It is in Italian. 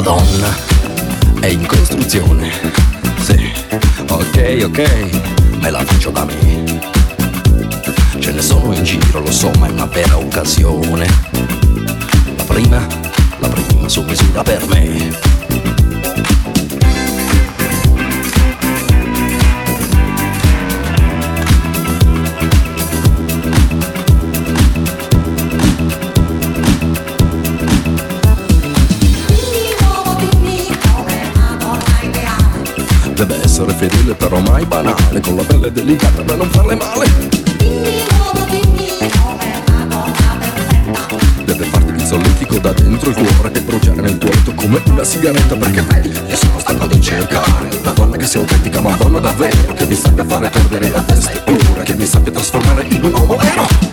costruzione costrizione. Sì, ok, ok, me la faccio da me. Ce ne sono in giro, lo so, ma è una vera occasione. La prima, la prima su misura per me. Essere fedele però mai banale Con la pelle delicata da non farle male. Deve farti il solletico da dentro il cuore Che bruciare nel tuo come una sigaretta Perché vedi, io sono stanco di cercare Una donna che sia autentica ma donna davvero Che mi sappia fare perdere la testa e paura Che mi sappia trasformare in un uomo vero